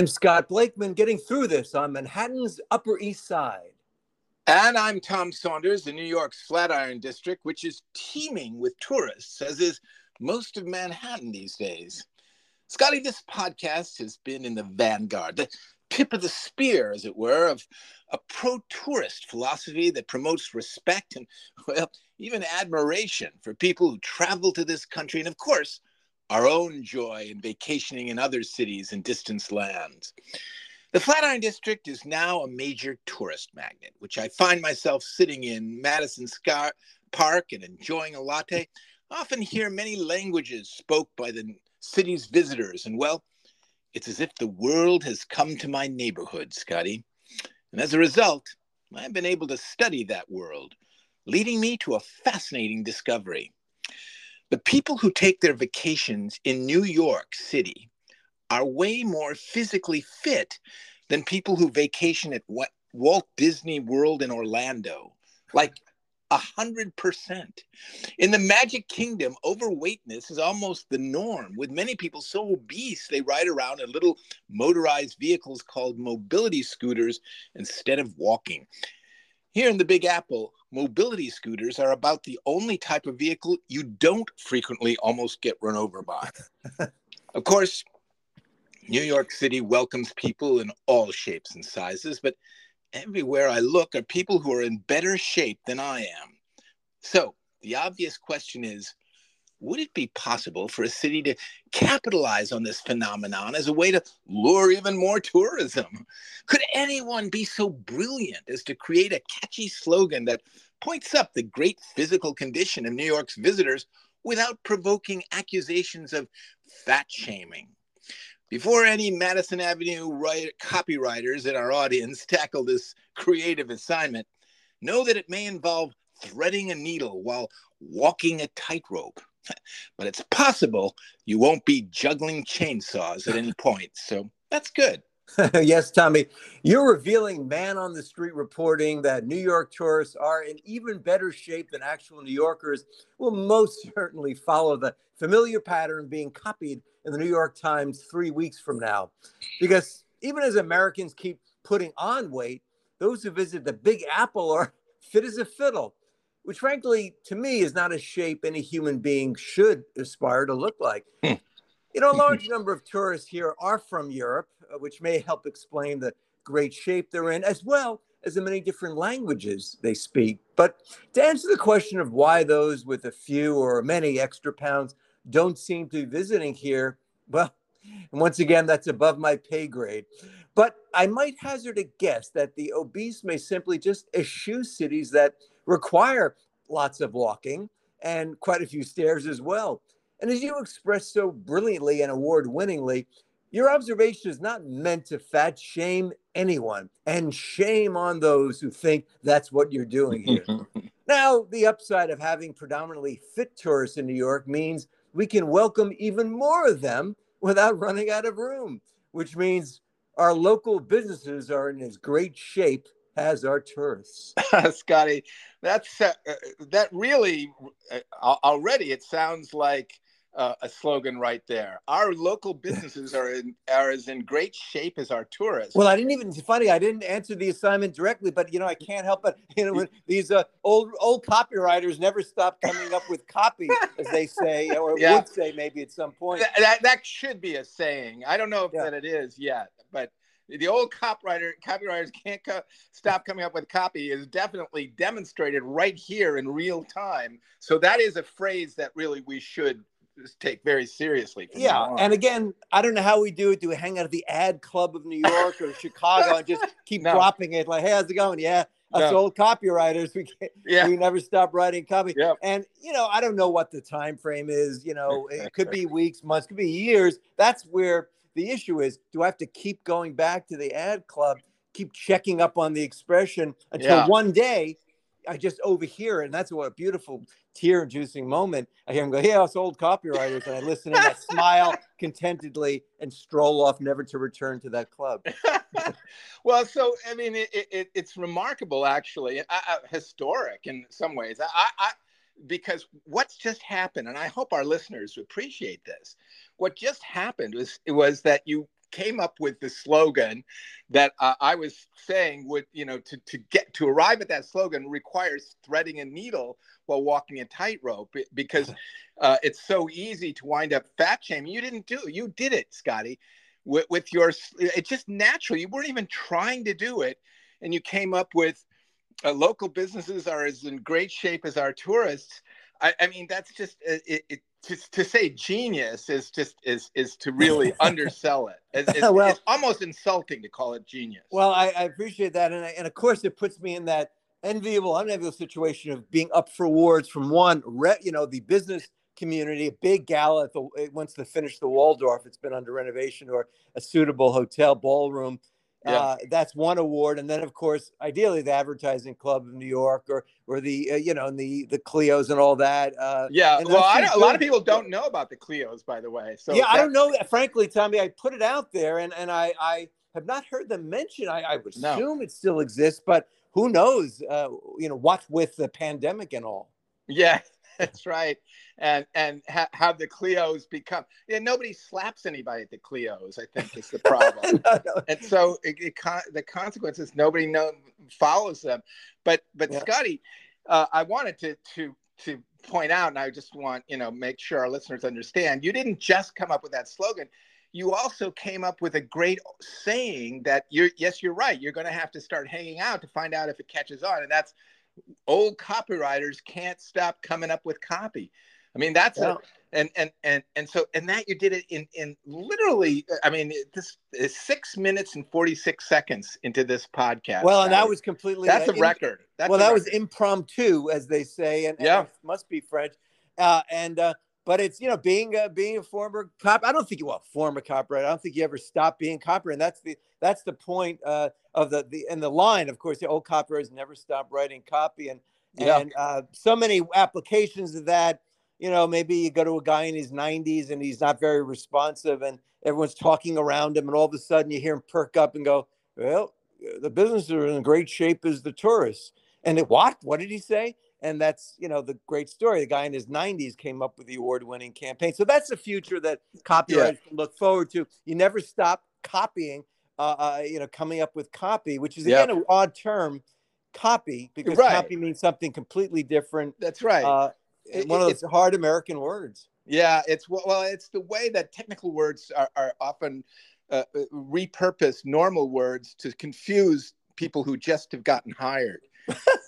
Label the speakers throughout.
Speaker 1: I'm Scott Blakeman getting through this on Manhattan's Upper East Side.
Speaker 2: And I'm Tom Saunders in New York's Flatiron District, which is teeming with tourists, as is most of Manhattan these days. Scotty, this podcast has been in the vanguard, the tip of the spear, as it were, of a pro tourist philosophy that promotes respect and, well, even admiration for people who travel to this country. And of course, our own joy in vacationing in other cities and distant lands. The Flatiron District is now a major tourist magnet, which I find myself sitting in Madison Square Park and enjoying a latte. I often hear many languages spoke by the city's visitors, and well, it's as if the world has come to my neighborhood, Scotty. And as a result, I've been able to study that world, leading me to a fascinating discovery. The people who take their vacations in New York City are way more physically fit than people who vacation at what Walt Disney World in Orlando. Like a hundred percent. In the Magic Kingdom, overweightness is almost the norm, with many people so obese they ride around in little motorized vehicles called mobility scooters instead of walking. Here in the Big Apple, mobility scooters are about the only type of vehicle you don't frequently almost get run over by. of course, New York City welcomes people in all shapes and sizes, but everywhere I look are people who are in better shape than I am. So the obvious question is would it be possible for a city to capitalize on this phenomenon as a way to lure even more tourism? Could anyone be so brilliant as to create a catchy slogan that points up the great physical condition of New York's visitors without provoking accusations of fat shaming? Before any Madison Avenue writer, copywriters in our audience tackle this creative assignment, know that it may involve threading a needle while walking a tightrope but it's possible you won't be juggling chainsaws at any point. So that's good.
Speaker 1: yes, Tommy, you're revealing man on the street reporting that New York tourists are in even better shape than actual New Yorkers will most certainly follow the familiar pattern being copied in the New York Times three weeks from now. Because even as Americans keep putting on weight, those who visit the Big Apple are fit as a fiddle which frankly, to me, is not a shape any human being should aspire to look like. Hmm. you know, a large number of tourists here are from Europe, uh, which may help explain the great shape they're in, as well as the many different languages they speak. But to answer the question of why those with a few or many extra pounds don't seem to be visiting here, well, and once again, that's above my pay grade. But I might hazard a guess that the obese may simply just eschew cities that require lots of walking and quite a few stairs as well. And as you expressed so brilliantly and award winningly, your observation is not meant to fat shame anyone and shame on those who think that's what you're doing here. now, the upside of having predominantly fit tourists in New York means we can welcome even more of them without running out of room, which means our local businesses are in as great shape as our tourists.
Speaker 2: Scotty, that's uh, uh, that really uh, already it sounds like uh, a slogan right there. Our local businesses are in are as in great shape as our tourists.
Speaker 1: Well, I didn't even funny. I didn't answer the assignment directly, but you know I can't help it. You know these uh, old old copywriters never stop coming up with copy, as they say, or yeah. would say maybe at some point.
Speaker 2: That, that, that should be a saying. I don't know if yeah. that it is yet, but the old copywriter copywriters can't co- stop coming up with copy is definitely demonstrated right here in real time. So that is a phrase that really we should take very seriously.
Speaker 1: Yeah, and again, I don't know how we do it. Do we hang out at the ad club of New York or Chicago and just keep no. dropping it like, "Hey, how's it going?" Yeah, us no. old copywriters, we can't, yeah. we never stop writing copy. Yep. And you know, I don't know what the time frame is. You know, it could be weeks, months, could be years. That's where the issue is do I have to keep going back to the ad club, keep checking up on the expression until yeah. one day I just overhear it? And that's what a beautiful tear inducing moment. I hear him go, Yeah, us old copywriters. And I listen and I smile contentedly and stroll off, never to return to that club.
Speaker 2: well, so, I mean, it, it, it's remarkable, actually, uh, uh, historic in some ways. I, I, because what's just happened, and I hope our listeners appreciate this. What just happened was was that you came up with the slogan that uh, I was saying would, you know, to, to get to arrive at that slogan requires threading a needle while walking a tightrope because uh, it's so easy to wind up fat shaming. You didn't do. You did it, Scotty, with, with your, it's just natural. You weren't even trying to do it. And you came up with uh, local businesses are as in great shape as our tourists. I, I mean, that's just, uh, it, it to, to say genius is just is is to really undersell it. It's, it's, well, it's, almost insulting to call it genius.
Speaker 1: Well, I, I appreciate that, and I, and of course it puts me in that enviable, unenviable situation of being up for awards from one, you know, the business community, a big gala at the once they finish the Waldorf, it's been under renovation, or a suitable hotel ballroom yeah. Uh, that's one award, and then of course, ideally, the Advertising Club of New York, or or the uh, you know, and the the Clios and all that. Uh,
Speaker 2: yeah, well, a lot of people don't know about the Clios, by the way. So
Speaker 1: yeah, I don't know. Frankly, Tommy, I put it out there, and and I I have not heard them mention. I, I would assume no. it still exists, but who knows? Uh, you know, what with the pandemic and all.
Speaker 2: Yeah, that's right and and ha- have the Clios become. Yeah, nobody slaps anybody at the Clios. I think is the problem. no, no. And so it, it con- the consequences nobody know follows them. But but yeah. Scotty, uh, I wanted to to to point out, and I just want you know make sure our listeners understand. You didn't just come up with that slogan. You also came up with a great saying that you're yes, you're right. You're going to have to start hanging out to find out if it catches on, and that's old copywriters can't stop coming up with copy. I mean, that's yeah. a, and and and and so and that you did it in in literally. I mean, this is six minutes and forty six seconds into this podcast.
Speaker 1: Well, and that was completely
Speaker 2: that's uh, a record. That's
Speaker 1: well,
Speaker 2: a
Speaker 1: that
Speaker 2: record.
Speaker 1: was impromptu, as they say, and, yeah, and must be French. Uh, and uh, but it's you know being a, being a former cop. I don't think you well former copyright. I don't think you ever stop being copyright. And that's the that's the point uh, of the the and the line. Of course, the old copywriters never stop writing copy, and yeah. and uh, so many applications of that you know, maybe you go to a guy in his 90s and he's not very responsive and everyone's talking around him, and all of a sudden you hear him perk up and go, Well, the businesses are in great shape as the tourists. And it, what? What did he say? And that's, you know, the great story. The guy in his 90s came up with the award winning campaign. So that's the future that copywriters yeah. can look forward to. You never stop copying, uh, uh, you know, coming up with copy, which is, again, an odd term copy because right. copy means something completely different.
Speaker 2: That's right. Uh,
Speaker 1: it, one of those hard American words.
Speaker 2: Yeah, it's well, it's the way that technical words are, are often uh, uh repurposed normal words to confuse people who just have gotten hired.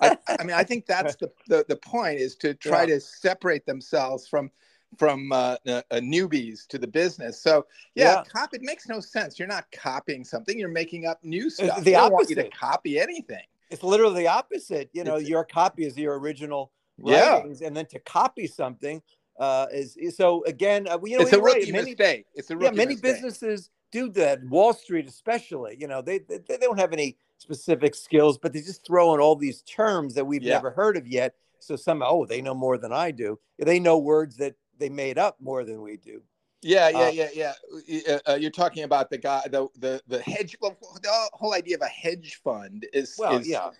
Speaker 2: I, I, mean, I think that's the, the, the point is to try yeah. to separate themselves from from uh, uh, newbies to the business. So yeah, yeah. Cop, it makes no sense. You're not copying something. You're making up new stuff. It's
Speaker 1: the opposite.
Speaker 2: want you to copy anything.
Speaker 1: It's literally the opposite. You know, it's, your copy is your original writings, yeah. and then to copy something uh, is, is so again. Uh, you know,
Speaker 2: it's a rookie right. many, mistake. It's a rookie
Speaker 1: yeah. Many
Speaker 2: mistake.
Speaker 1: businesses do that. Wall Street, especially, you know, they, they they don't have any specific skills, but they just throw in all these terms that we've yeah. never heard of yet. So some, oh, they know more than I do. They know words that they made up more than we do.
Speaker 2: Yeah, yeah, uh, yeah, yeah. Uh, you're talking about the guy, the the the hedge. Well, the whole idea of a hedge fund is well, is, yeah.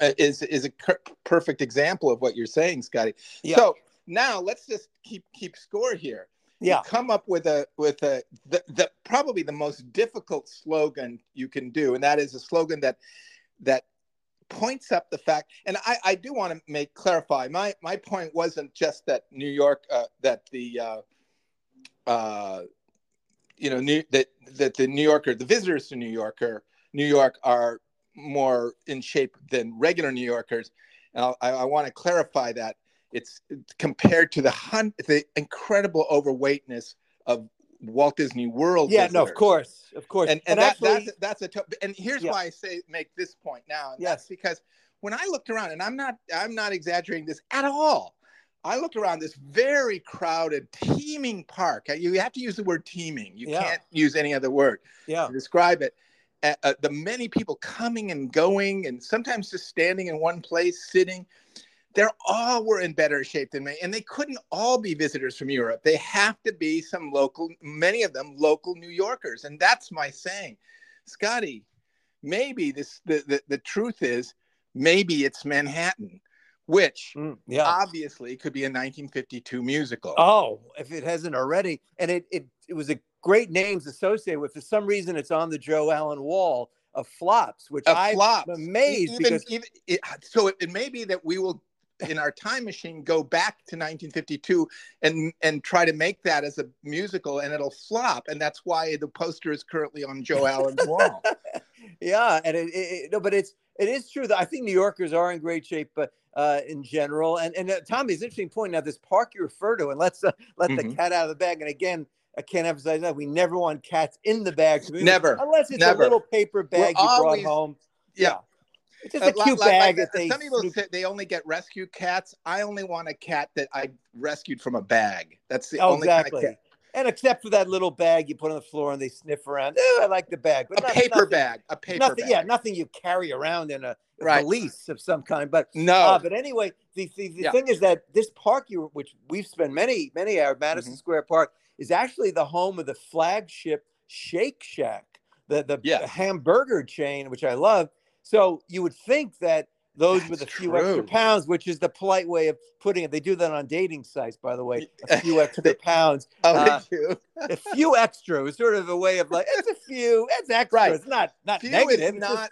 Speaker 2: Uh, is is a perfect example of what you're saying, Scotty. Yeah. So now let's just keep keep score here.
Speaker 1: Yeah.
Speaker 2: You come up with a with a the, the probably the most difficult slogan you can do, and that is a slogan that that points up the fact and i i do want to make clarify my my point wasn't just that new york uh, that the uh, uh, you know, new, that that the New Yorker, the visitors to New Yorker, New York are more in shape than regular New Yorkers. And I, I want to clarify that it's compared to the hun- the incredible overweightness of Walt Disney World.
Speaker 1: Yeah,
Speaker 2: visitors.
Speaker 1: no, of course, of course,
Speaker 2: and, and, and that, actually, that's that's a to- and here's yeah. why I say make this point now, and yes. that's because when I looked around, and I'm not I'm not exaggerating this at all. I looked around this very crowded, teeming park. You have to use the word teeming. You yeah. can't use any other word
Speaker 1: yeah.
Speaker 2: to describe it. Uh, the many people coming and going, and sometimes just standing in one place, sitting. They're all were in better shape than me, and they couldn't all be visitors from Europe. They have to be some local, many of them local New Yorkers, and that's my saying, Scotty. Maybe this the, the, the truth is maybe it's Manhattan which mm, yeah. obviously could be a 1952 musical.
Speaker 1: Oh, if it hasn't already, and it it, it was a great names associated with. For some reason, it's on the Joe Allen wall of flops, which I'm amazed
Speaker 2: even,
Speaker 1: because
Speaker 2: even it, so it, it may be that we will in our time machine go back to 1952 and and try to make that as a musical and it'll flop and that's why the poster is currently on Joe Allen's wall.
Speaker 1: yeah, and it, it, no, but it's it is true that I think New Yorkers are in great shape, but uh, in general, and and uh, Tommy, it's interesting point now. This park you refer to, and let's uh, let mm-hmm. the cat out of the bag. And again, I can't emphasize that we never want cats in the bag.
Speaker 2: Never,
Speaker 1: unless it's
Speaker 2: never.
Speaker 1: a little paper bag We're you always, brought home.
Speaker 2: Yeah. yeah.
Speaker 1: It's just a cute like, bag like,
Speaker 2: they. Some people say they only get rescue cats. I only want a cat that I rescued from a bag. That's the
Speaker 1: oh,
Speaker 2: only
Speaker 1: exactly.
Speaker 2: kind of cat.
Speaker 1: And except for that little bag you put on the floor and they sniff around. Oh, I like the bag.
Speaker 2: But a not, paper nothing, bag. A paper
Speaker 1: nothing,
Speaker 2: bag.
Speaker 1: Yeah, nothing you carry around in a, a
Speaker 2: right.
Speaker 1: valise of some kind. But
Speaker 2: no.
Speaker 1: Uh, but anyway, the, the, the yeah. thing is that this park, you which we've spent many many hours, at Madison mm-hmm. Square Park, is actually the home of the flagship Shake Shack, the the,
Speaker 2: yes.
Speaker 1: the hamburger chain, which I love. So you would think that those
Speaker 2: That's
Speaker 1: with a few
Speaker 2: true.
Speaker 1: extra pounds, which is the polite way of putting it. They do that on dating sites, by the way. A few extra pounds.
Speaker 2: oh,
Speaker 1: uh,
Speaker 2: a
Speaker 1: few extra was sort of a way of like it's a few. It's extra.
Speaker 2: Right.
Speaker 1: It's not not
Speaker 2: few
Speaker 1: negative.
Speaker 2: Is not.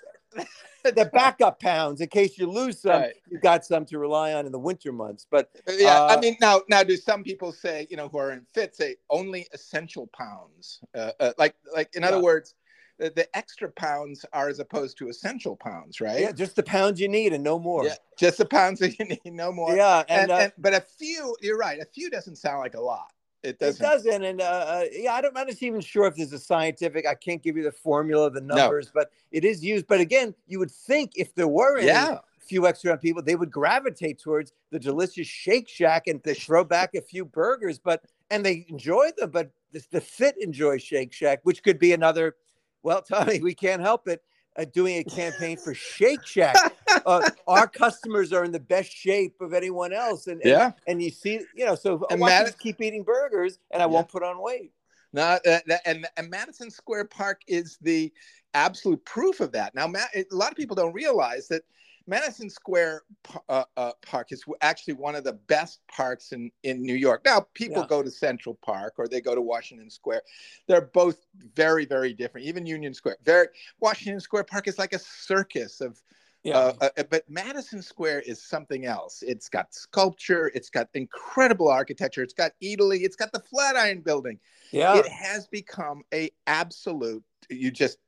Speaker 1: the backup pounds in case you lose some.
Speaker 2: Right.
Speaker 1: You got some to rely on in the winter months. But
Speaker 2: yeah,
Speaker 1: uh,
Speaker 2: I mean now now do some people say you know who are in fit say only essential pounds? Uh, uh, like like in yeah. other words the, the extra pounds are as opposed to essential pounds, right?
Speaker 1: Yeah, just the pounds you need and no more.
Speaker 2: Yeah, just the pounds that you need, no more.
Speaker 1: Yeah,
Speaker 2: and,
Speaker 1: and, uh,
Speaker 2: and but a few, you're right. A few doesn't sound like a lot. It doesn't.
Speaker 1: It doesn't, and uh, uh, yeah, I don't, I'm not even sure if there's a scientific. I can't give you the formula, the numbers, no. but it is used. But again, you would think if there were any
Speaker 2: yeah.
Speaker 1: few extra people, they would gravitate towards the delicious Shake Shack and they throw back a few burgers. But and they enjoy them. But the, the fit enjoy Shake Shack, which could be another well, Tommy, we can't help it. Uh, doing a campaign for Shake Shack. Uh, our customers are in the best shape of anyone else, and, and
Speaker 2: yeah,
Speaker 1: and you see, you know, so
Speaker 2: and
Speaker 1: I
Speaker 2: Mad-
Speaker 1: just keep eating burgers, and I yeah. won't put on weight.
Speaker 2: No, uh, and, and Madison Square Park is the absolute proof of that. Now, a lot of people don't realize that Madison Square uh, uh, Park is actually one of the best parks in, in New York. Now, people yeah. go to Central Park or they go to Washington Square. They're both very, very different. Even Union Square. Very Washington Square Park is like a circus of. Yeah. Uh, uh but Madison Square is something else. It's got sculpture. It's got incredible architecture. It's got Italy, It's got the Flatiron Building.
Speaker 1: Yeah.
Speaker 2: It has become a absolute you just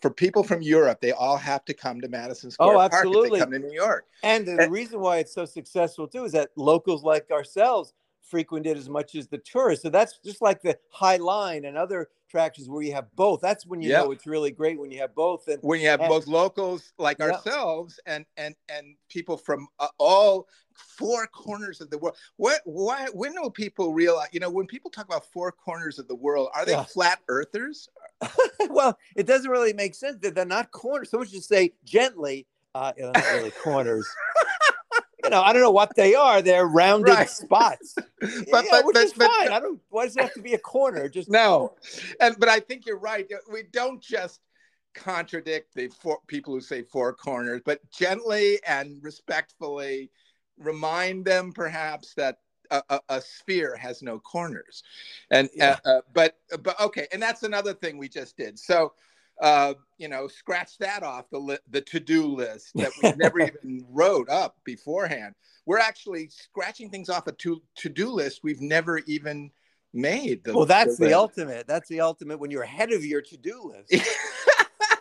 Speaker 2: for people from Europe, they all have to come to Madison Square
Speaker 1: oh,
Speaker 2: Park
Speaker 1: absolutely.
Speaker 2: if they come to New York.
Speaker 1: And the and, reason why it's so successful too is that locals like ourselves frequent it as much as the tourists. So that's just like the High Line and other attractions where you have both. That's when you yep. know it's really great when you have both. And
Speaker 2: when you have
Speaker 1: and,
Speaker 2: both locals like ourselves and and and people from uh, all four corners of the world. What why when will people realize? You know, when people talk about four corners of the world, are they yeah. flat earthers?
Speaker 1: well, it doesn't really make sense that they're not corners. Someone should say gently, uh, they're not really corners. you know, I don't know what they are. They're rounded right. spots. but, yeah, but, which but, is but, fine. I don't. Why does it have to be a corner? Just
Speaker 2: no. And but I think you're right. We don't just contradict the four people who say four corners, but gently and respectfully remind them perhaps that a, a, a, sphere has no corners and yeah. uh, uh, but but okay and that's another thing we just did so uh, you know scratch that off the li- the to-do list that we never even wrote up beforehand we're actually scratching things off a to, to-do list we've never even made
Speaker 1: the, well that's the, the ultimate that's the ultimate when you're ahead of your to-do list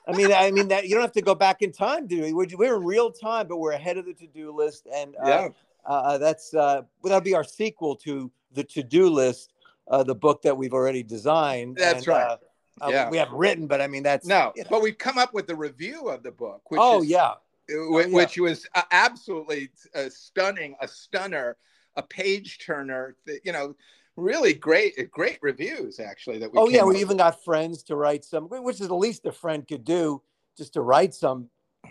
Speaker 1: I mean, I mean that you don't have to go back in time, do we? We're in real time, but we're ahead of the to-do list, and uh,
Speaker 2: yeah.
Speaker 1: Uh, that's uh, that'll be our sequel to the to-do list, uh, the book that we've already designed.
Speaker 2: That's
Speaker 1: and,
Speaker 2: right.
Speaker 1: Uh, uh,
Speaker 2: yeah.
Speaker 1: we haven't written, but I mean that's
Speaker 2: no.
Speaker 1: You know.
Speaker 2: But we've come up with the review of the book. Which
Speaker 1: oh
Speaker 2: is,
Speaker 1: yeah.
Speaker 2: Which, oh, yeah. which was uh, absolutely stunning, a stunner, a page turner. You know, really great, great reviews actually. That we.
Speaker 1: Oh yeah, we even got friends to write some, which is the least a friend could do, just to write some,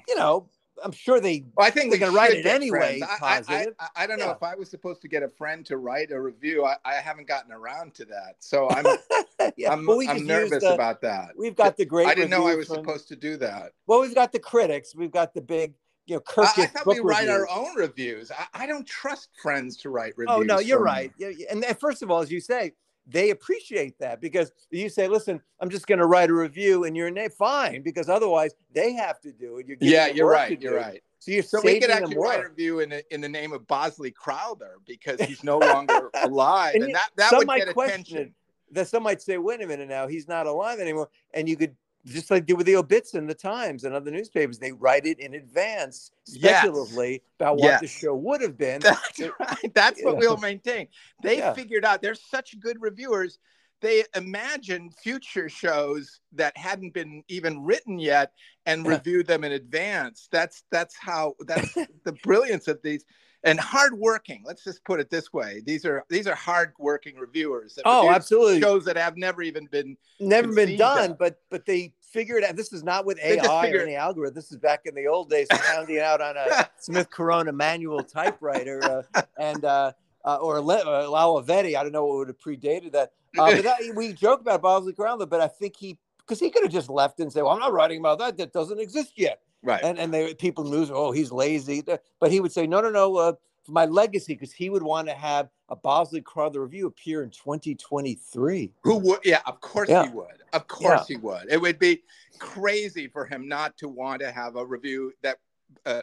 Speaker 1: you know, I'm sure they.
Speaker 2: Well, I think
Speaker 1: they're going to write it anyway.
Speaker 2: I, I, I, I, don't know yeah. if I was supposed to get a friend to write a review. I, I haven't gotten around to that, so I'm yeah. I'm, I'm nervous the, about that.
Speaker 1: We've got the great.
Speaker 2: I didn't know I was
Speaker 1: from,
Speaker 2: supposed to do that.
Speaker 1: Well, we've got the critics. We've got the big. You know, Kirkus I, I
Speaker 2: thought we write
Speaker 1: reviews.
Speaker 2: our own reviews. I, I, don't trust friends to write reviews.
Speaker 1: Oh no, you're right. And, and first of all, as you say, they appreciate that because you say, "Listen, I'm just going to write a review in your name." Fine, because otherwise they have to do it.
Speaker 2: You're yeah, you're right. You're right.
Speaker 1: So, you're
Speaker 2: so we could actually write a review in, in the name of Bosley Crowther because he's no longer alive, and, and that that would get attention.
Speaker 1: That some might say, "Wait a minute, now he's not alive anymore," and you could just like do with the obits in the Times and other newspapers, they write it in advance, speculatively yes. about what yes. the show would have been.
Speaker 2: That's right. That's what we'll maintain. They yeah. figured out they're such good reviewers. They imagined future shows that hadn't been even written yet and reviewed them in advance. That's that's how that's the brilliance of these and hardworking. Let's just put it this way: these are these are hardworking reviewers.
Speaker 1: That oh, absolutely.
Speaker 2: Shows that have never even been
Speaker 1: never been done, but but they figured out. This is not with AI or any algorithm. This is back in the old days, pounding out on a Smith Corona manual typewriter, uh, and uh, uh, or uh, Olivetti. I don't know what would have predated that. Uh, but that, we joke about Bosley Crowther, but I think he because he could have just left and said, "Well, I'm not writing about that. That doesn't exist yet."
Speaker 2: Right.
Speaker 1: And and they people lose. Oh, he's lazy. But he would say, "No, no, no. Uh, for my legacy, because he would want to have a Bosley Crowther review appear in 2023."
Speaker 2: Who would? Yeah, of course yeah. he would. Of course yeah. he would. It would be crazy for him not to want to have a review that uh,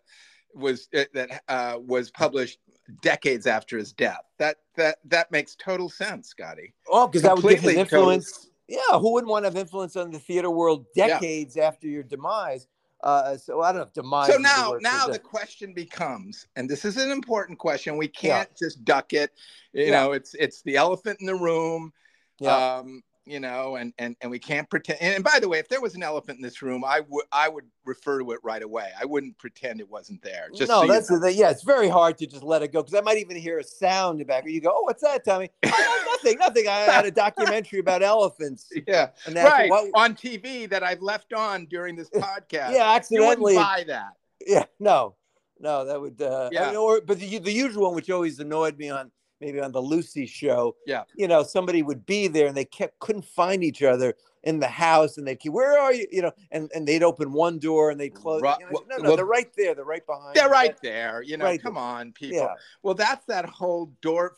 Speaker 2: was uh, that uh, was published decades after his death. That that that makes total sense, Scotty.
Speaker 1: Oh, because that would give influence. Total yeah, who wouldn't want to have influence on the theater world decades yeah. after your demise? Uh, so I don't know demise.
Speaker 2: So now, the now the question becomes, and this is an important question. We can't yeah. just duck it. You yeah. know, it's it's the elephant in the room. Yeah. Um, you know, and and and we can't pretend. And, and, by the way, if there was an elephant in this room, I would I would refer to it right away. I wouldn't pretend it wasn't there. Just
Speaker 1: no,
Speaker 2: so
Speaker 1: that's the yeah. It's very hard to just let it go because I might even hear a sound in the back. You go, oh, what's that, Tommy? nothing, nothing. I had a documentary about elephants.
Speaker 2: Yeah, right what, on TV that I've left on during this podcast.
Speaker 1: yeah, accidentally
Speaker 2: you buy that.
Speaker 1: Yeah, no, no, that would. Uh, yeah, I mean, or but the the usual one, which always annoyed me on maybe on the Lucy show.
Speaker 2: Yeah.
Speaker 1: You know, somebody would be there and they kept couldn't find each other in the house and they'd keep, where are you? You know, and, and they'd open one door and they'd close. Right. You know, no, no, well, they're right there. They're right behind.
Speaker 2: They're right there. You know, right come there. on, people. Yeah. Well, that's that whole door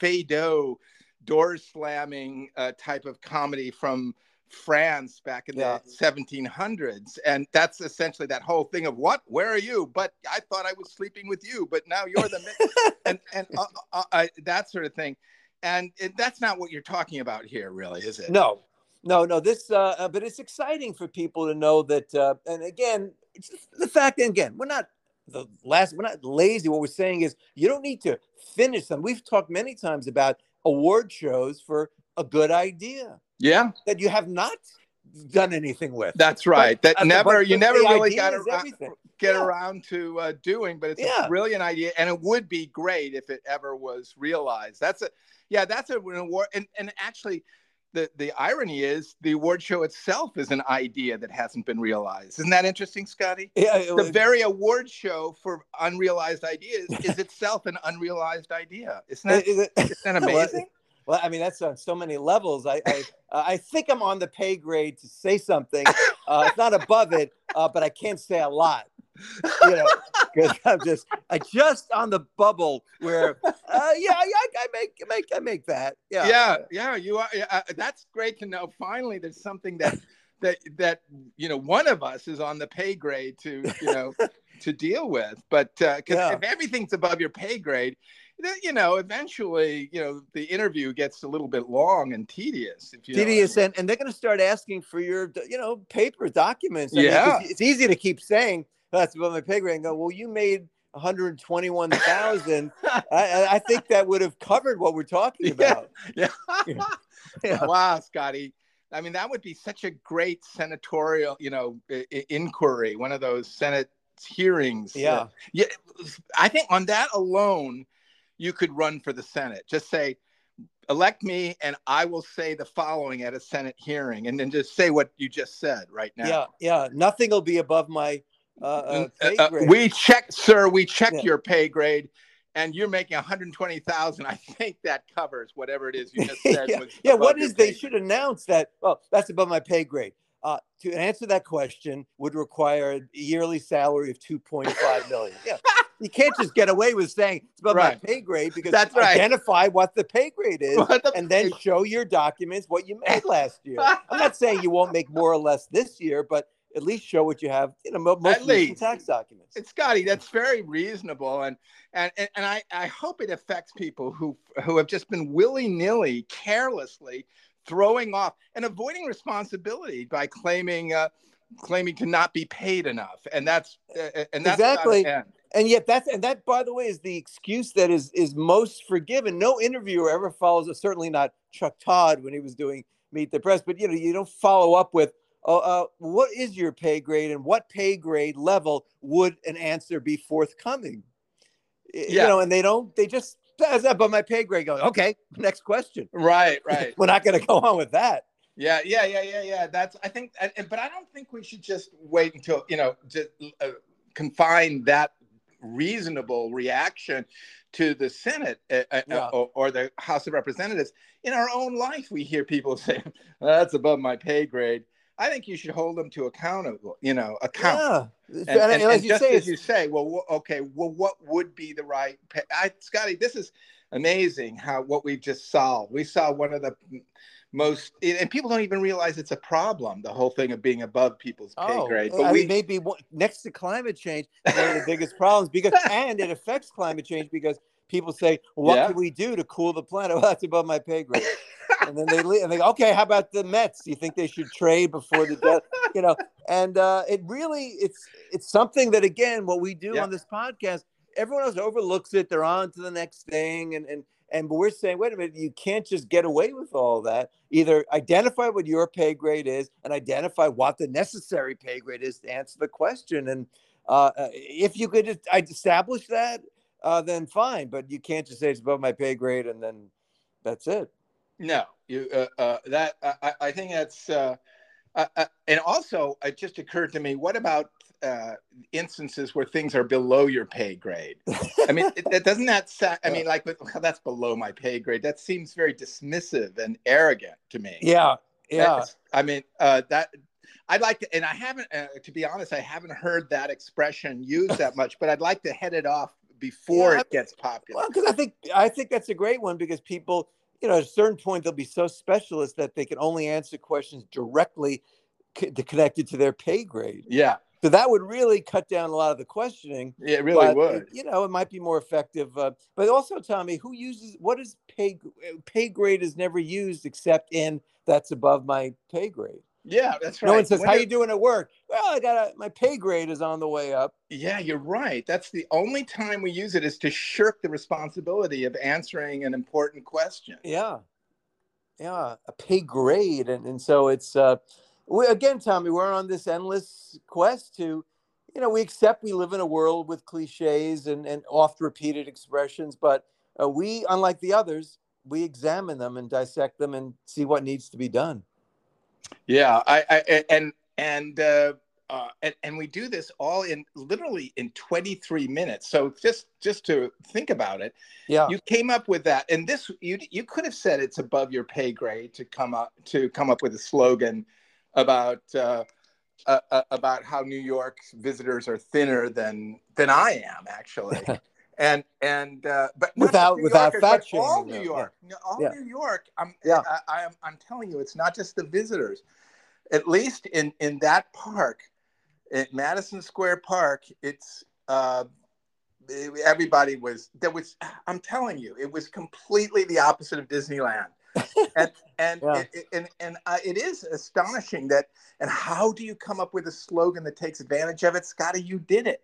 Speaker 2: Feydeau door slamming uh, type of comedy from France back in yeah. the 1700s. And that's essentially that whole thing of what? Where are you? But I thought I was sleeping with you, but now you're the and and uh, uh, uh, that sort of thing. And it, that's not what you're talking about here, really, is it?
Speaker 1: No, no, no. This, uh, uh but it's exciting for people to know that. Uh, and again, the fact. And again, we're not the last. We're not lazy. What we're saying is you don't need to finish them. We've talked many times about award shows for a good idea.
Speaker 2: Yeah.
Speaker 1: That you have not done anything with.
Speaker 2: That's right. But, that never you never really got around, get yeah. around to uh, doing, but it's yeah. a brilliant idea, and it would be great if it ever was realized. That's a yeah, that's a, an award, and and actually. The, the irony is the award show itself is an idea that hasn't been realized. Isn't that interesting, Scotty?
Speaker 1: Yeah.
Speaker 2: the was... very award show for unrealized ideas is itself an unrealized idea. Isn't that, isn't that amazing?
Speaker 1: Well, I mean, that's on so many levels. I I, uh, I think I'm on the pay grade to say something. Uh, it's not above it, uh, but I can't say a lot. You know, because I'm just I just on the bubble where, uh, yeah, I, I make make I make that. Yeah,
Speaker 2: yeah, yeah. You are. Uh, that's great to know. Finally, there's something that that that you know one of us is on the pay grade to you know to deal with. But because uh, yeah. if everything's above your pay grade, you know, eventually, you know, the interview gets a little bit long and tedious. If you
Speaker 1: tedious, and, and they're going to start asking for your, you know, paper documents.
Speaker 2: I yeah,
Speaker 1: mean, it's easy to keep saying that's above my pay grade and go, well, you made 121,000. I, I think that would have covered what we're talking about.
Speaker 2: Yeah. yeah. yeah. Wow, Scotty. I mean, that would be such a great senatorial, you know, I- inquiry. One of those Senate hearings.
Speaker 1: Yeah.
Speaker 2: Yeah. I think on that alone, you could run for the Senate. Just say, elect me and I will say the following at a Senate hearing, and then just say what you just said right now.
Speaker 1: Yeah, yeah. Nothing will be above my uh, uh,
Speaker 2: uh, we check, sir. We check yeah. your pay grade, and you're making 120,000. I think that covers whatever it is you just said.
Speaker 1: yeah. yeah what is they grade. should announce that? Well, that's above my pay grade. Uh, to answer that question would require a yearly salary of 2.5 million. Yeah. you can't just get away with saying it's above
Speaker 2: Right.
Speaker 1: my pay grade because
Speaker 2: That's right.
Speaker 1: identify what the pay grade is
Speaker 2: the
Speaker 1: and then show your documents what you made last year. I'm not saying you won't make more or less this year, but at least show what you have, you know, mo- most
Speaker 2: At least.
Speaker 1: tax documents.
Speaker 2: It's Scotty, that's very reasonable, and and and, and I, I hope it affects people who who have just been willy nilly, carelessly throwing off and avoiding responsibility by claiming uh, claiming to not be paid enough, and that's uh, and that's
Speaker 1: Exactly. and yet that's and that by the way is the excuse that is is most forgiven no interviewer ever follows it certainly not chuck todd when he was doing meet the press but you know you don't follow up with uh, uh, what is your pay grade and what pay grade level would an answer be forthcoming
Speaker 2: Yeah.
Speaker 1: you know and they don't they just that's on my pay grade going okay next question
Speaker 2: Right, right.
Speaker 1: we're not going to go on with that
Speaker 2: Yeah, yeah, yeah, yeah, yeah. That's I think, but I don't think we should just wait until you know just uh, confine that reasonable reaction to the Senate uh, uh,
Speaker 1: Yeah.
Speaker 2: or, or the House of Representatives. In our own life, we hear people say, "That's above my pay grade." I think you should hold them to accountable. You know, account.
Speaker 1: yeah
Speaker 2: And,
Speaker 1: and,
Speaker 2: and-
Speaker 1: and as you
Speaker 2: just
Speaker 1: say
Speaker 2: as you say, well, okay, well, what would be the right pay? I, Scotty, this is amazing how what we've just solved. We saw one of the most, and people don't even realize it's a problem. The whole thing of being above people's pay
Speaker 1: Oh,
Speaker 2: grade. But
Speaker 1: mean,
Speaker 2: we,
Speaker 1: may be next to climate change, one of the biggest problems because and it affects climate change because people say, well, "What
Speaker 2: Yeah.
Speaker 1: can we do to cool the planet?" Well, that's above my pay grade. and then they leave, and they go, "Okay, how about the Mets? Do you think they should trade before the death?" You know, and uh, it really it's it's something that again, what we do
Speaker 2: Yeah.
Speaker 1: on this podcast, everyone else overlooks it. They're on to the next thing, and and and but we're saying, wait a minute, you can't just get away with all that. Either identify what your pay grade is and identify what the necessary pay grade is to answer the question. And uh, uh, if you could just- establish that, uh, then fine. But you can't just say it's above my pay grade and then that's it.
Speaker 2: No, you uh, uh, that I, I- think that's, uh, and also it just occurred to me, what about uh, instances where things are below your pay grade? I mean, it, it doesn't that sa- I mean, like, well, that's below my pay grade. That seems very dismissive and arrogant to me.
Speaker 1: Yeah, yeah.
Speaker 2: That's- I mean, uh, that I'd like to, and I haven't, uh, to be honest, I haven't heard that expression used that much, but I'd like to head it off before
Speaker 1: Yeah,
Speaker 2: it gets popular.
Speaker 1: Well, because I think I think that's a great one because people, you know, at a certain point they'll be so specialist that they can only answer questions directly c- connected to their pay grade.
Speaker 2: yeah,
Speaker 1: So that would really cut down a lot of the questioning.
Speaker 2: Yeah, it really
Speaker 1: but,
Speaker 2: would.
Speaker 1: You know, it might be more effective. Uh, but also, Tommy, who uses what is pay pay grade is never used except in that's above my pay grade.
Speaker 2: Yeah, that's right.
Speaker 1: No one says,
Speaker 2: When
Speaker 1: "How
Speaker 2: it-
Speaker 1: you doing at work?" Well, I got a, my pay grade is on the way up.
Speaker 2: Yeah, you're right. That's the only time we use it is to shirk the responsibility of answering an important question.
Speaker 1: Yeah, yeah, a pay grade, and and so it's uh, we, again, Tommy, we're on this endless quest to, you know, we accept we live in a world with cliches and and oft repeated expressions, but uh, we, unlike the others, we examine them and dissect them and see what needs to be done.
Speaker 2: Yeah, I, I and and uh, uh, and and we do this all in literally in 23 minutes. So just just to think about it,
Speaker 1: Yeah,
Speaker 2: you came up with that, and this you you could have said it's above your pay grade to come up to come up with a slogan about. Uh, uh, uh, about how New York visitors are thinner than than I am actually, and and uh, but
Speaker 1: Without- without fat
Speaker 2: but all New York, No, all
Speaker 1: Yeah.
Speaker 2: New York. I'm
Speaker 1: Yeah.
Speaker 2: I, am I'm telling you, it's not just the visitors. At least in in that park, at Madison Square Park, it's uh, everybody was there was i'm telling you it was completely the opposite of disneyland and and
Speaker 1: Yeah.
Speaker 2: it, it- and, and uh, it is astonishing that and how do you come up with a slogan that takes advantage of it scotty you did it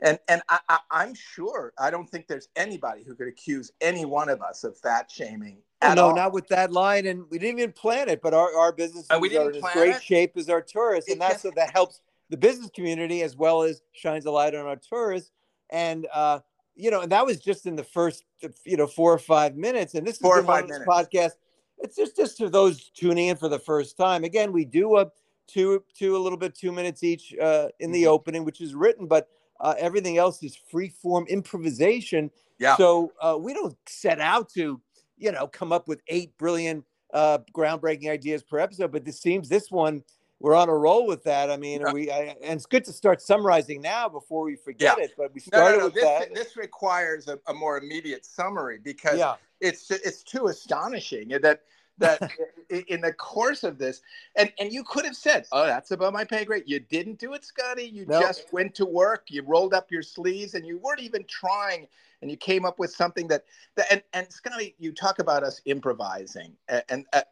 Speaker 2: and and I, I, i'm sure i don't think there's anybody who could accuse any one of us of fat shaming
Speaker 1: Oh,
Speaker 2: at
Speaker 1: no,
Speaker 2: all.
Speaker 1: not with that line, and we didn't even plan it. But our our businesses
Speaker 2: And we
Speaker 1: are in as great
Speaker 2: it?
Speaker 1: shape as our tourists, and that's so that helps the business community as well as shines a light on our tourists. And uh, you know, and that was just in the first you know four or five minutes. And this is
Speaker 2: Four or five
Speaker 1: this
Speaker 2: minutes.
Speaker 1: podcast. It's just just to those tuning in for the first time. Again, we do a two two a little bit two minutes each uh, in the
Speaker 2: Mhm.
Speaker 1: opening, which is written, but uh, everything else is free form improvisation.
Speaker 2: Yeah.
Speaker 1: So uh, we don't set out to, you know, come up with eight brilliant, uh, groundbreaking ideas per episode. But this seems this one we're on a roll with that. I mean, we I, and it's good to start summarizing now before we forget
Speaker 2: Yeah.
Speaker 1: it. But we started
Speaker 2: No, no, no.
Speaker 1: with
Speaker 2: This,
Speaker 1: that.
Speaker 2: this requires a, a more immediate summary because
Speaker 1: yeah,
Speaker 2: it's it's too astonishing that that in the course of this and and you could have said oh that's above my pay grade you didn't do it scotty you
Speaker 1: No.
Speaker 2: just went to work you rolled up your sleeves and you weren't even trying and you came up with something that, that and and scotty you talk about us improvising and, and uh,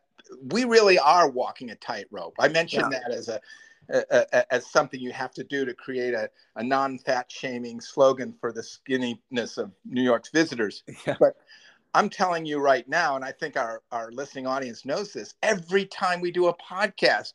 Speaker 2: we really are walking a tightrope i mentioned that as a- as something you have to do to create a, a non-fat shaming slogan for the skinniness of New York's visitors.
Speaker 1: Yeah.
Speaker 2: But I'm telling you right now, and I think our, our listening audience knows this, every time we do a podcast,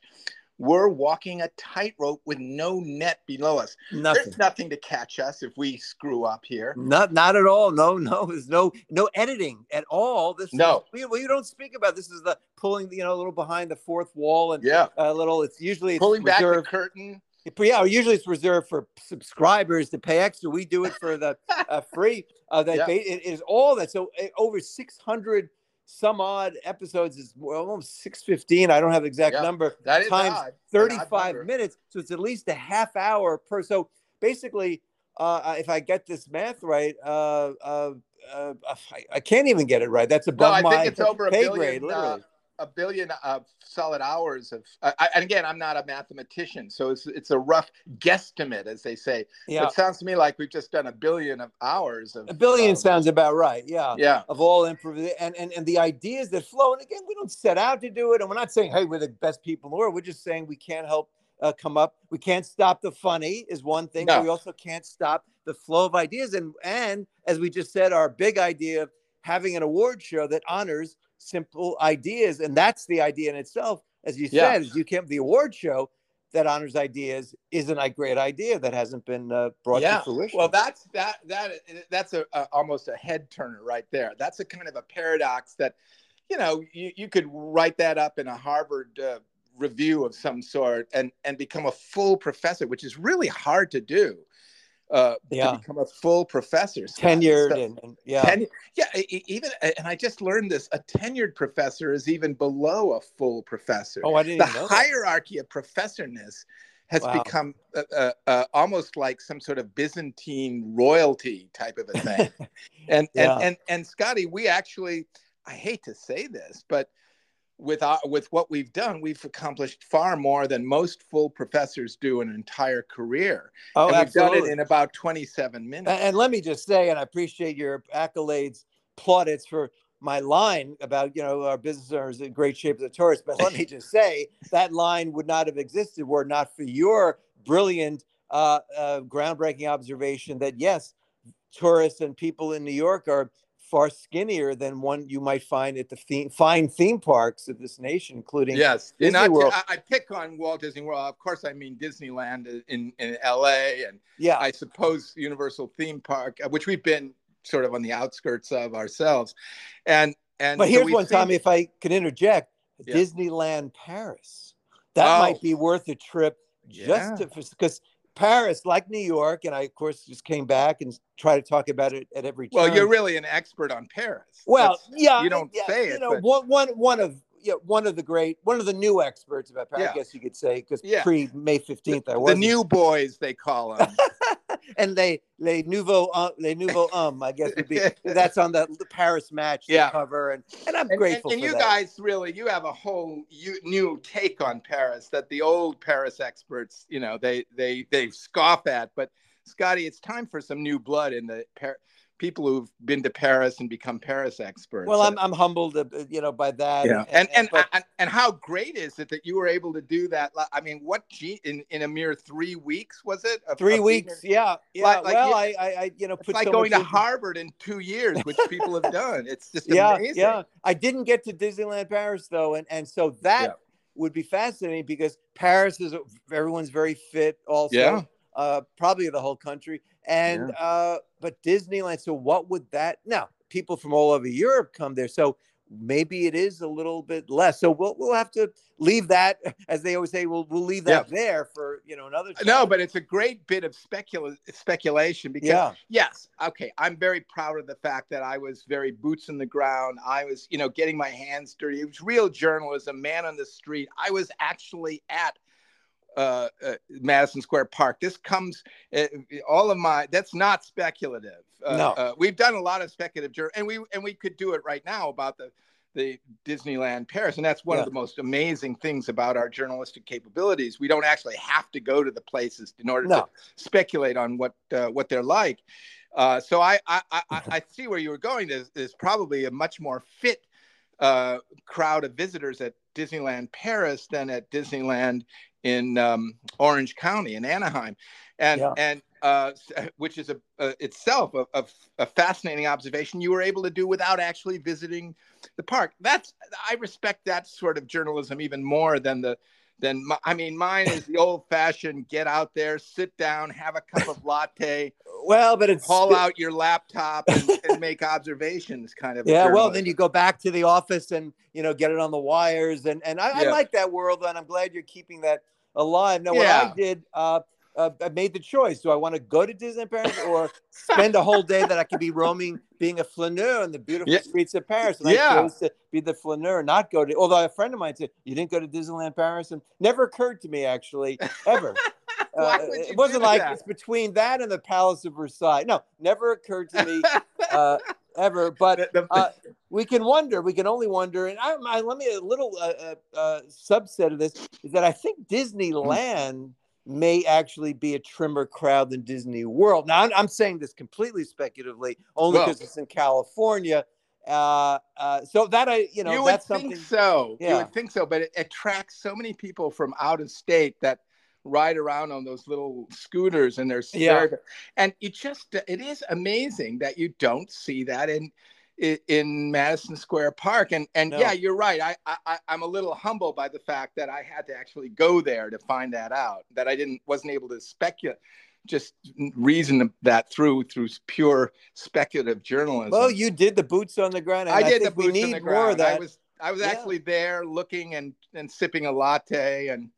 Speaker 2: we're walking a tightrope with no net below us.
Speaker 1: nothing.
Speaker 2: There's nothing to catch us if we screw up here.
Speaker 1: Not not at all. No, no. There's no no editing at all. This
Speaker 2: No.
Speaker 1: is, we, we don't speak about this is the pulling you know a little behind the fourth wall and
Speaker 2: Yeah.
Speaker 1: a little. It's usually it's
Speaker 2: Pulling back the curtain.
Speaker 1: Yeah, usually it's reserved for subscribers to pay extra. We do it for the uh, free. Uh, that
Speaker 2: Yeah.
Speaker 1: ba- it is all that. So uh, over 600 some odd episodes is well, almost 615. I don't have the exact
Speaker 2: Yeah.
Speaker 1: number.
Speaker 2: That is
Speaker 1: times
Speaker 2: odd. an odd
Speaker 1: 35 minutes. So it's at least a half hour per. So basically, uh, if I get this math right, uh, uh, uh, I, I can't even get it right. That's
Speaker 2: No,
Speaker 1: above
Speaker 2: I
Speaker 1: my
Speaker 2: it's over a
Speaker 1: pay
Speaker 2: billion,
Speaker 1: grade,
Speaker 2: uh,
Speaker 1: literally.
Speaker 2: A billion of solid hours of. Uh, I, and again, I'm not a mathematician, so it's it's a rough guesstimate, as they say.
Speaker 1: yeah,
Speaker 2: It sounds to me like we've just done a billion of hours of
Speaker 1: a billion
Speaker 2: of-
Speaker 1: sounds about right. Yeah.
Speaker 2: Yeah,
Speaker 1: Of all improv and, and and the ideas that flow. And again, we don't set out to do it, and we're not saying, "Hey, we're the best people in the world." We're just saying we can't help uh, come up. We can't stop the funny is one thing, but
Speaker 2: No.
Speaker 1: we also can't stop the flow of ideas. And and as we just said, our big idea of having an award show that honors simple ideas, and that's the idea in itself. As you
Speaker 2: Yeah.
Speaker 1: said, as you can the award show that honors ideas isn't a great idea that hasn't been uh, brought
Speaker 2: Yeah.
Speaker 1: to fruition.
Speaker 2: Well, that's that that that's a, a almost a head turner right there. That's a kind of a paradox that, you know, you, you could write that up in a Harvard uh, review of some sort and and become a full professor, which is really hard to do. Uh,
Speaker 1: Yeah.
Speaker 2: to become a full professor,
Speaker 1: tenured
Speaker 2: So-
Speaker 1: and, and yeah.
Speaker 2: Ten, yeah, even and I just learned this. A tenured professor is even below a full professor.
Speaker 1: oh, I didn't
Speaker 2: the
Speaker 1: know that.
Speaker 2: hierarchy of professorness has
Speaker 1: Wow.
Speaker 2: become uh, uh, uh, almost like some sort of Byzantine royalty type of a thing. and,
Speaker 1: Yeah.
Speaker 2: and and and Scotty, we actually, I hate to say this, but with our, with what we've done, we've accomplished far more than most full professors do in an entire career.
Speaker 1: Oh,
Speaker 2: and we've
Speaker 1: absolutely.
Speaker 2: done it in about 27 minutes.
Speaker 1: And, and let me just say, and I appreciate your accolades, plaudits for my line about you know our business owners in great shape as a tourist. But let me just say that line would not have existed were it not for your brilliant, uh, uh, groundbreaking observation that yes, tourists and people in New York are far skinnier than one you might find at the theme, fine theme parks of this nation, including
Speaker 2: Yes,
Speaker 1: Disney
Speaker 2: and I,
Speaker 1: World.
Speaker 2: I, I pick on Walt Disney World. Of course, I mean Disneyland in in L.A. and
Speaker 1: yeah,
Speaker 2: I suppose Universal Theme Park, uh, which we've been sort of on the outskirts of ourselves. And and
Speaker 1: But here's
Speaker 2: we've
Speaker 1: one,
Speaker 2: seen-
Speaker 1: Tommy, if I can interject
Speaker 2: Yeah.
Speaker 1: Disneyland Paris. That
Speaker 2: Oh.
Speaker 1: might be worth a trip just
Speaker 2: Yeah.
Speaker 1: to, because Paris, like New York, and I, of course, just came back and try to talk about it at every
Speaker 2: Well,
Speaker 1: turn.
Speaker 2: you're really an expert on Paris.
Speaker 1: well,
Speaker 2: That's-
Speaker 1: yeah,
Speaker 2: you don't
Speaker 1: yeah,
Speaker 2: say
Speaker 1: You
Speaker 2: it,
Speaker 1: know,
Speaker 2: but-
Speaker 1: one, one, one of yeah, one of the great, one of the new experts about Paris,
Speaker 2: Yeah.
Speaker 1: I guess you could say, because
Speaker 2: Yeah.
Speaker 1: pre May 15th, I was the
Speaker 2: new boys they call them.
Speaker 1: and they les nouveaux um, les nouveaux um I guess would be that's on the, the Paris match
Speaker 2: Yeah.
Speaker 1: cover and and I'm
Speaker 2: and, and,
Speaker 1: grateful
Speaker 2: and
Speaker 1: for
Speaker 2: you
Speaker 1: that.
Speaker 2: guys really you have a whole you, new take on Paris that the old Paris experts you know they they they scoff at. But Scotty, it's time for some new blood in the Par- people who've been to Paris and become Paris experts.
Speaker 1: Well, I'm I'm humbled, uh, you know, by that.
Speaker 2: yeah and and,
Speaker 1: but-
Speaker 2: and and how great is it that you were able to do that i mean what in in a mere three weeks was it
Speaker 1: three weeks, yeah, yeah.
Speaker 2: Like-
Speaker 1: well, I, I, I, you know,
Speaker 2: it's like
Speaker 1: so
Speaker 2: going to
Speaker 1: into-
Speaker 2: harvard in two years which people have done it's just
Speaker 1: Yeah,
Speaker 2: amazing
Speaker 1: yeah. I didn't get to Disneyland Paris though, and and so that
Speaker 2: Yeah.
Speaker 1: would be fascinating because Paris is everyone's very fit. Also,
Speaker 2: Yeah.
Speaker 1: Uh, probably the whole country, and uh, but Disneyland. So what would that now? People from all over Europe come there, so maybe it is a little bit less. So we'll we'll have to leave that, as they always say, we'll we'll leave that there for you know another.
Speaker 2: no but it's a great bit of specula- speculation because
Speaker 1: yeah,
Speaker 2: yes okay i'm very proud of the fact that i was very boots in the ground i was you know getting my hands dirty it was real journalism man on the street i was actually at uh, uh, Madison Square Park. This comes uh, all of my. That's not speculative. Uh,
Speaker 1: No.
Speaker 2: uh, we've done a lot of speculative, and we and we could do it right now about the the Disneyland Paris, and that's one
Speaker 1: Yeah.
Speaker 2: of the most amazing things about our journalistic capabilities. We don't actually have to go to the places in order to speculate on what uh, what they're like. Uh, so I I, I I I see where you were going. There's, there's probably a much more fit uh, crowd of visitors at Disneyland Paris than at Disneyland in um, Orange County in Anaheim, and
Speaker 1: Yeah.
Speaker 2: and uh, which is a, uh, itself a, a, a fascinating observation you were able to do without actually visiting the park. That's I respect that sort of journalism even more than the than my, I mean mine is the old fashioned get out there, sit down, have a cup of latte,
Speaker 1: Well, but it's
Speaker 2: haul out your laptop, and, and make observations. Kind of
Speaker 1: Yeah, well, then you go back to the office and you know get it on the wires, and and I, I like that world, and I'm glad you're keeping that alive. Now, what
Speaker 2: Yeah.
Speaker 1: I did, uh, uh, I made the choice: do I want to go to Disneyland Paris or spend a whole day that I could be roaming, being a flaneur in the beautiful
Speaker 2: Yeah.
Speaker 1: streets of Paris? And
Speaker 2: Yeah.
Speaker 1: I chose to be the flaneur, not go to. Although a friend of mine said you didn't go to Disneyland Paris, and never occurred to me actually ever.
Speaker 2: Why
Speaker 1: Uh,
Speaker 2: would you
Speaker 1: it wasn't like
Speaker 2: that?
Speaker 1: it's between that and the Palace of Versailles. No, never occurred to me uh, ever. But uh, we can wonder. We can only wonder. And I, I let me a little uh, uh, uh, subset of this is that I think Disneyland may actually be a trimmer crowd than Disney World. Now I'm, I'm saying this completely speculatively, only because it's in California. Uh, uh, so that I, you know,
Speaker 2: you would think so. You would think so, but it attracts so many people from out of state that ride around on those little scooters and they're
Speaker 1: Yeah.
Speaker 2: and it just it is amazing that you don't see that in in, Madison Square Park. And and
Speaker 1: No.
Speaker 2: yeah, you're right. I, I I'm a little humbled by the fact that I had to actually go there to find that out. That I didn't wasn't able to speculate. Just reason that through through pure speculative journalism.
Speaker 1: Well, you did the boots on the ground. And
Speaker 2: I did the
Speaker 1: think we
Speaker 2: boots
Speaker 1: need
Speaker 2: on the
Speaker 1: more
Speaker 2: ground.
Speaker 1: of that.
Speaker 2: I was I was
Speaker 1: Yeah.
Speaker 2: actually there looking and and sipping a latte and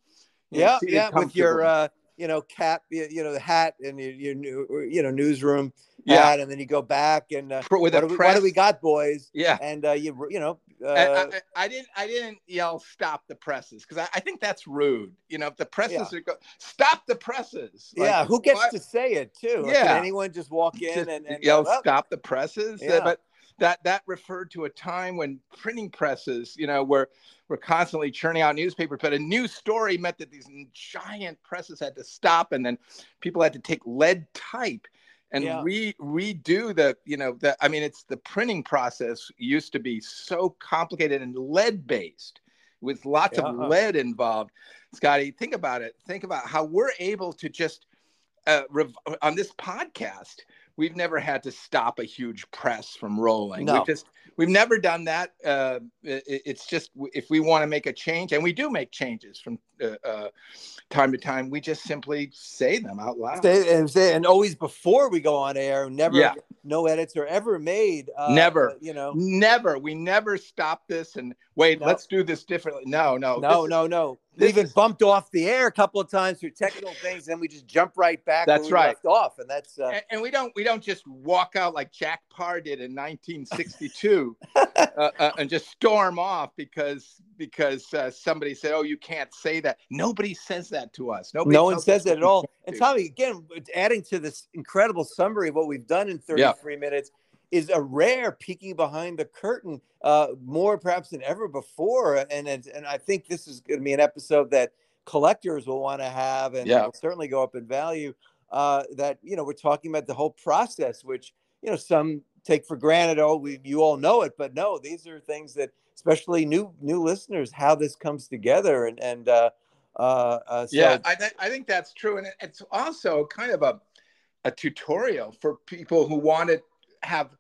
Speaker 1: yeah, yeah, with your uh, you know cap, you, you know the hat and your, your new, you know newsroom
Speaker 2: yeah
Speaker 1: hat, and then you go back and uh,
Speaker 2: with
Speaker 1: what, do we, what do we got, boys?
Speaker 2: Yeah.
Speaker 1: And uh, you you know, uh,
Speaker 2: I, I, I didn't. I didn't yell "stop the presses" because I, I think that's rude. You know, if the presses are go, stop the presses. Like,
Speaker 1: yeah, who gets
Speaker 2: why-
Speaker 1: to say it too? Like,
Speaker 2: Yeah.
Speaker 1: Can anyone just walk in
Speaker 2: just
Speaker 1: and, and
Speaker 2: yell
Speaker 1: go, "Oh,
Speaker 2: "stop the presses"? Uh,
Speaker 1: Yeah.
Speaker 2: But that that referred to a time when printing presses, you know, were were constantly churning out newspapers. But a new story meant that these giant presses had to stop, and then people had to take lead type and
Speaker 1: Yeah.
Speaker 2: re redo the you know the i mean it's the printing process used to be so complicated and lead based with lots
Speaker 1: Yeah.
Speaker 2: of lead involved scotty think about it think about how we're able to just uh, rev- on this podcast we've never had to stop a huge press from rolling
Speaker 1: No.
Speaker 2: we've just we've never done that uh, it, it's just if we want to make a change and we do make changes from uh, uh, time to time we just simply say them out loud
Speaker 1: Say, and say, and always before we go on air, never,
Speaker 2: Yeah.
Speaker 1: no edits are ever made. Uh,
Speaker 2: Never.
Speaker 1: you know,
Speaker 2: Never. We never stop this and wait,
Speaker 1: No.
Speaker 2: let's do this differently. No, no.
Speaker 1: no,
Speaker 2: no, is-
Speaker 1: no, no. We
Speaker 2: this
Speaker 1: even bumped off the air a couple of times through technical things, and we just jump right back. where
Speaker 2: That's
Speaker 1: we
Speaker 2: right.
Speaker 1: Left off, and that's uh,
Speaker 2: And, and we don't we don't just walk out like Jack Paar did in 1962 uh, uh, and just storm off because because uh, somebody said, "Oh, you can't say that." Nobody says that to us. Nobody
Speaker 1: no one says that at all. And. Tommy, again, adding to this incredible summary of what we've done in 33 minutes is a rare peeking behind the curtain, uh, more perhaps than ever before. And and, and I think this is going to be an episode that collectors will want to have, and
Speaker 2: Yeah.
Speaker 1: will certainly go up in value. Uh, that you know, we're talking about the whole process, which you know some take for granted. Oh, we you all know it, but no, these are things that, especially new new listeners, how this comes together, and and uh, uh, uh, so,
Speaker 2: yeah, I, th- I think that's true, and it's also kind of a a tutorial for people who want to have,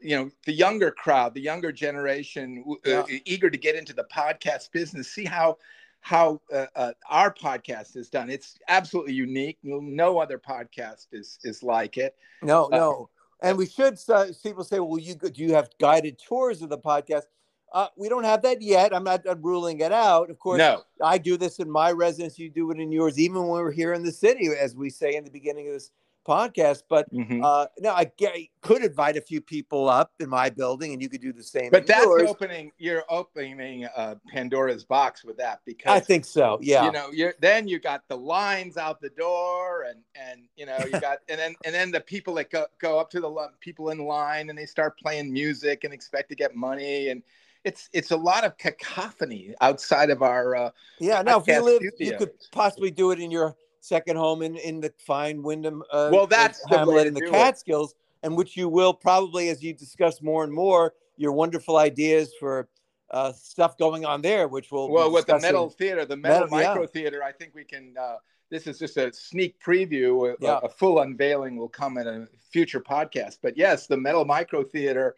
Speaker 2: you know, the younger crowd, the younger generation, w- uh, eager to get into the podcast business. See how how uh, uh, our podcast is done. It's absolutely unique. No, other podcast is is like it.
Speaker 1: No,
Speaker 2: Uh,
Speaker 1: no. And we should. Uh, people say, "Well, you do you have guided tours of the podcast?" Uh, we don't have that yet. I'm not uh, ruling it out. Of course,
Speaker 2: No,
Speaker 1: I do this in my residence. You do it in yours. Even when we're here in the city, as we say in the beginning of this podcast. But
Speaker 2: Mhm.
Speaker 1: uh, no, I ge- could invite a few people up in my building, and you could do the same.
Speaker 2: But that's
Speaker 1: yours.
Speaker 2: opening. You're opening uh, Pandora's box with that because
Speaker 1: I think so. Yeah.
Speaker 2: you know you're then you got the lines out the door and and you know you got and then and then the people that go, go up to the people in line and they start playing music and expect to get money and it's it's a lot of cacophony outside of our uh,
Speaker 1: Yeah, now if you live, you could possibly do it in your second home in, in the fine Windham uh,
Speaker 2: Well, that's the
Speaker 1: Hamlet in the
Speaker 2: do it.
Speaker 1: Catskills, and which you will probably, as you discuss more and more, your wonderful ideas for uh, stuff going on there, which will
Speaker 2: well with the metal theater the metal,
Speaker 1: Metal, yeah.
Speaker 2: micro theater i think we can uh, this is just a sneak preview a,
Speaker 1: Yeah.
Speaker 2: a full unveiling will come in a future podcast but yes the metal micro theater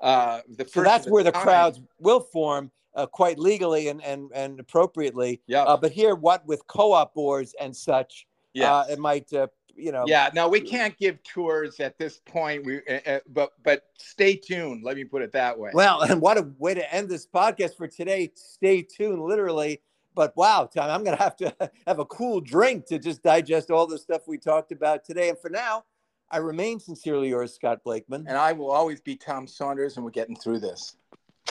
Speaker 2: uh the
Speaker 1: So that's where the crowds will form uh, quite legally and and and appropriately.
Speaker 2: yeah
Speaker 1: Uh, but here, what with co-op boards and such,
Speaker 2: yeah
Speaker 1: uh, it might, uh, you know,
Speaker 2: yeah no we can't give tours at this point we uh, uh, but but stay tuned let me put it that way
Speaker 1: Well, and what a way to end this podcast for today. Stay tuned, literally. But wow, Tom, I'm going to have to have a cool drink to just digest all the stuff we talked about today. And for now, I remain sincerely yours, Scott Blakeman.
Speaker 2: and i will always be tom saunders and we're getting through this